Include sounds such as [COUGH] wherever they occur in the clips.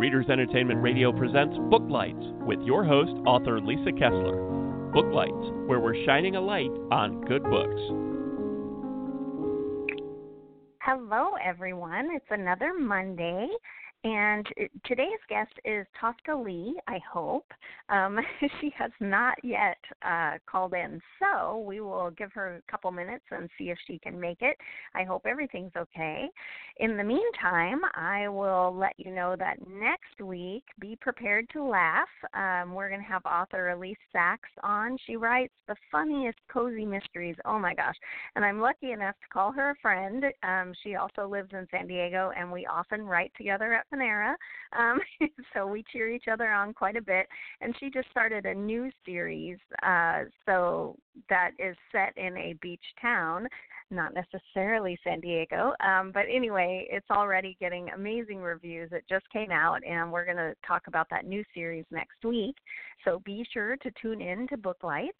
Readers Entertainment Radio presents Booklights with your host, author Lisa Kessler. Booklights, where we're shining a light on good books. Hello, everyone. It's another Monday, and today's guest is Tosca Lee, I hope. Um, [LAUGHS] she has not yet uh, called in, so we will give her a couple minutes and see if she can make it. I hope everything's okay. In the meantime, I will let you know that next week, be prepared to laugh. Um, we're going to have author Elise Sax on. She writes the funniest cozy mysteries. Oh my gosh. And I'm lucky enough to call her a friend. Um, she also lives in San Diego, and we often write together at Panera. Um, [LAUGHS] so we cheer each other on quite a bit. And she just started a new series, uh, so that is set in a beach town, not necessarily San Diego. Um, but anyway, it's already getting amazing reviews. It just came out, and we're going to talk about that new series next week. So be sure to tune in to Booklights.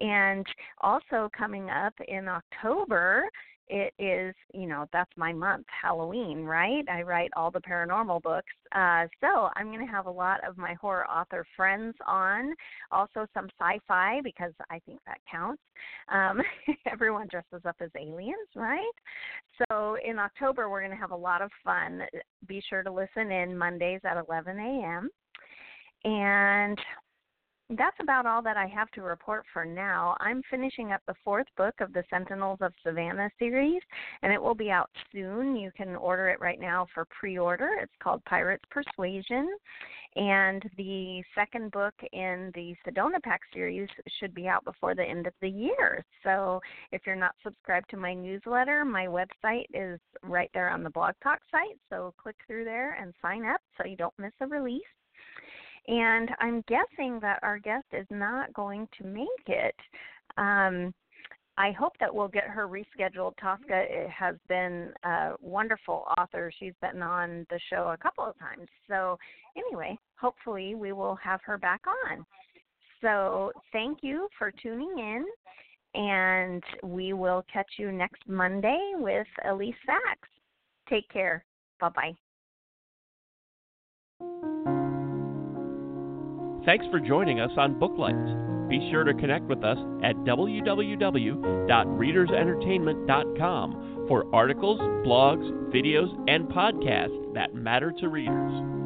And also coming up in October it is you know that's my month halloween right? I write all the paranormal books. Uh, so i'm going to have a lot of my horror author friends on also some sci-fi because i think that counts. Um, [LAUGHS] everyone dresses up as aliens right? So in october we're going to have a lot of fun. Be sure to listen in mondays at 11 a.m and that's about all that I have to report for now. I'm finishing up the fourth book of the Sentinels of Savannah series, and it will be out soon. You can order it right now for pre order. It's called Pirates Persuasion. And the second book in the Sedona Pack series should be out before the end of the year. So if you're not subscribed to my newsletter, my website is right there on the Blog Talk site. So click through there and sign up so you don't miss a release. And I'm guessing that our guest is not going to make it. Um, I hope that we'll get her rescheduled. Tosca has been a wonderful author. She's been on the show a couple of times. So, anyway, hopefully we will have her back on. So, thank you for tuning in, and we will catch you next Monday with Elise Sax. Take care. Bye bye. Thanks for joining us on Booklights. Be sure to connect with us at www.readersentertainment.com for articles, blogs, videos, and podcasts that matter to readers.